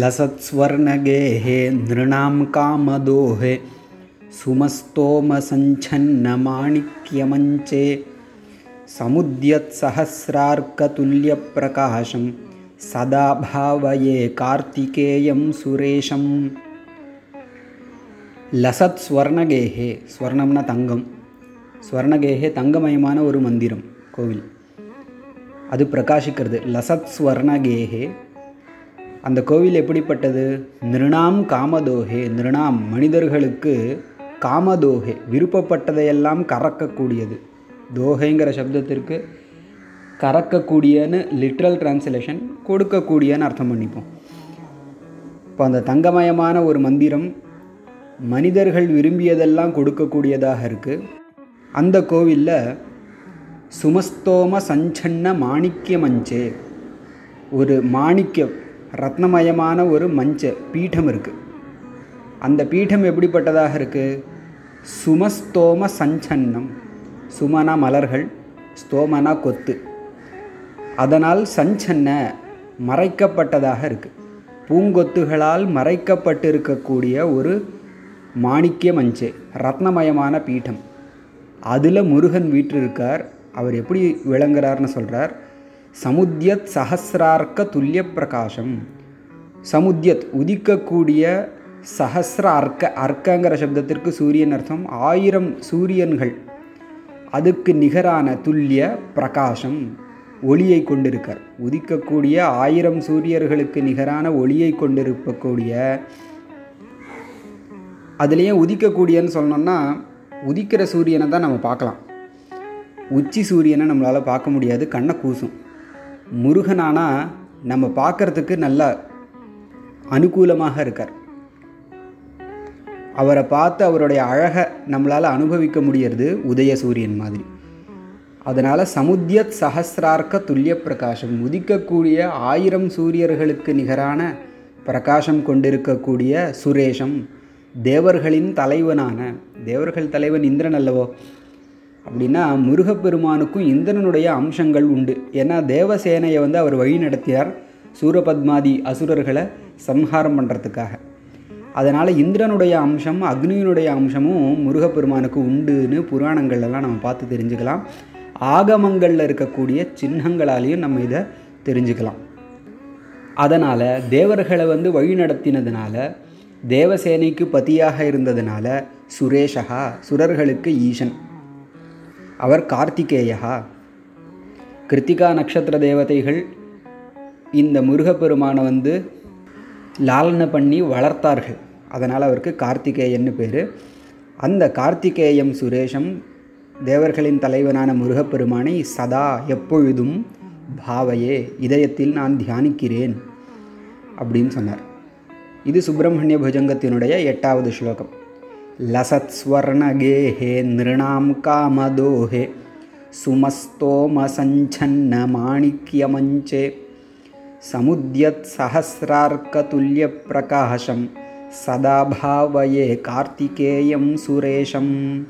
लसत्स्वर्णगेहे नृणां कामदोहे सुमस्तोमसञ्छन्नमाणिक्यमञ्चे समुद्यत्सहस्रार्कतुल्यप्रकाशं सदा भावये कार्तिकेयं सुरेशम् லசத் ஸ்வர்ணகேஹே ஸ்வர்ணம்னா தங்கம் ஸ்வர்ணகேஹே தங்கமயமான ஒரு மந்திரம் கோவில் அது பிரகாசிக்கிறது லசத் ஸ்வர்ணகேஹே அந்த கோவில் எப்படிப்பட்டது? நிருணாம் காமதோஹே நிருணாம் மனிதர்களுக்கு காமதோஹே விருப்பப்பட்டதையெல்லாம் கறக்கக்கூடியது. தோகைங்கிற சப்தத்திற்கு கறக்கக்கூடியன்னு லிட்ரல் டிரான்ஸ்லேஷன் கொடுக்கக்கூடியன்னு அர்த்தம் பண்ணிப்போம். இப்போ அந்த தங்கமயமான ஒரு மந்திரம் மனிதர்கள் விரும்பியதெல்லாம் கொடுக்கக்கூடியதாக இருக்குது அந்த கோவிலில் சுமஸ்தோம சஞ்சன்ன மாணிக்கிய மஞ்சே ஒரு மாணிக்க ரத்னமயமான ஒரு மஞ்ச பீடம் இருக்குது அந்த பீடம் எப்படிப்பட்டதாக இருக்குது சுமஸ்தோம சஞ்சன்னம். சுமனா மலர்கள் ஸ்தோமனா கொத்து. அதனால் சஞ்சன்ன மறைக்கப்பட்டதாக இருக்குது பூங்கொத்துகளால் மறைக்கப்பட்டிருக்கக்கூடிய ஒரு மாணிக்கிய மஞ்ச ரத்னமயமான பீடம். அதில் முருகன் வீற்றிருக்கார். அவர் எப்படி விளங்குறார்னு சொல்கிறார் சமுத்தியத் சஹசிரார்க்க துல்லிய பிரகாசம் சமுத்தியத் உதிக்கக்கூடிய சஹசிர அர்க்க அர்க்கங்கிற சப்தத்திற்கு சூரியன் அர்த்தம் ஆயிரம் சூரியன்கள். அதுக்கு நிகரான துல்லிய பிரகாசம் ஒளியை கொண்டிருக்கார் உதிக்கக்கூடிய ஆயிரம் சூரியர்களுக்கு நிகரான ஒளியை கொண்டிருக்கக்கூடிய அதுலேயே உதிக்கக்கூடியன்னு சொன்னோம்னா உதிக்கிற சூரியனை தான் நம்ம பார்க்கலாம். உச்சி சூரியனை நம்மளால் பார்க்க முடியாது கண்ணை கூசும். முருகனானா நம்ம பார்க்குறதுக்கு நல்லா அனுகூலமாக இருக்கார். அவரை பார்த்து அவருடைய அழகை நம்மளால் அனுபவிக்க முடியறது உதய சூரியன் மாதிரி. அதனால் சமுத்தியத் சஹசிரார்க்க துல்லிய பிரகாசம் உதிக்கக்கூடிய ஆயிரம் சூரியர்களுக்கு நிகரான பிரகாசம் கொண்டிருக்கக்கூடிய சுரேஷம் தேவர்களின் தலைவனான தேவர்கள் தலைவன் இந்திரன் அல்லவோ அப்படின்னா முருகப்பெருமானுக்கும் இந்திரனுடைய அம்சங்கள் உண்டு. ஏன்னா தேவசேனையை வந்து அவர் வழி நடத்தியார் சூரபத்மாதி அசுரர்களை சம்ஹாரம் பண்ணுறதுக்காக அதனால் இந்திரனுடைய அம்சம் அக்னியினுடைய அம்சமும் முருகப்பெருமானுக்கு உண்டுன்னு புராணங்கள்லாம் நம்ம பார்த்து தெரிஞ்சுக்கலாம். ஆகமங்களில் இருக்கக்கூடிய சின்னங்களாலேயும் நம்ம இதை தெரிஞ்சுக்கலாம். அதனால் தேவர்களை வந்து வழி நடத்தினதுனால தேவசேனைக்கு பதியாக இருந்ததுனால சுரேஷகா சுரர்களுக்கு ஈசன். அவர் கார்த்திகேயா. கிருத்திகா நட்சத்திர தேவதைகள் இந்த முருகப்பெருமானை வந்து லாலனை பண்ணி வளர்த்தார்கள். அதனால் அவருக்கு கார்த்திகேயன்னு பேர். அந்த கார்த்திகேயம் சுரேஷம் தேவர்களின் தலைவனான முருகப்பெருமானை சதா எப்பொழுதும் பாவையே இதயத்தில் நான் தியானிக்கிறேன் அப்படின்னு சொன்னார். இது சுப்பிரமணிய புஜங்கத்தினுடைய எட்டாவது ஸ்லோகம். लसत्स्वर्णगेहे नृणां कामदोहे सुमस्तोमसञ्छन्नमाणिक्यमञ्चे समुद्यत्सहस्रार्कतुल्यप्रकाशं सदा भावये कार्तिकेयं सुरेशम्।